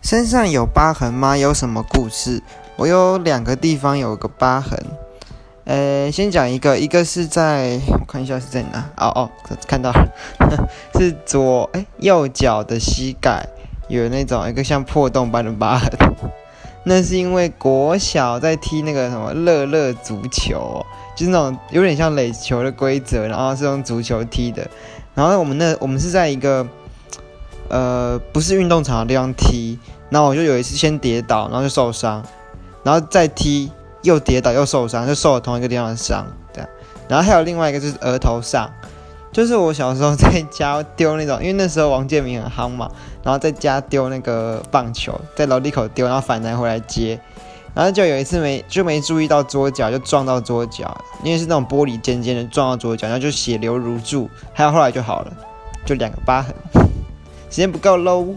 身上有疤痕吗？有什么故事？我有两个地方有个疤痕。呃，先讲一个，一个是在我看一下是在哪？哦哦，看到了，是左哎右脚的膝盖有那种一个像破洞般的疤痕。那是因为国小在踢那个什么乐乐足球，就是那种有点像垒球的规则，然后是用足球踢的。然后我们那我们是在一个呃不是运动场的地方踢，然后我就有一次先跌倒，然后就受伤，然后再踢又跌倒又受伤，就受了同一个地方的伤，这样。然后还有另外一个就是额头上，就是我小时候 在家丢那种，因为那时候王建民很夯嘛，然后在家丢那个棒球，在楼梯口丢，然后反弹回来接，然后就有一次没就没注意到桌角，就撞到桌角，因为是那种玻璃尖尖的，撞到桌角，然后就血流如注，还有后来就好了，就两个疤痕。时间不够喽。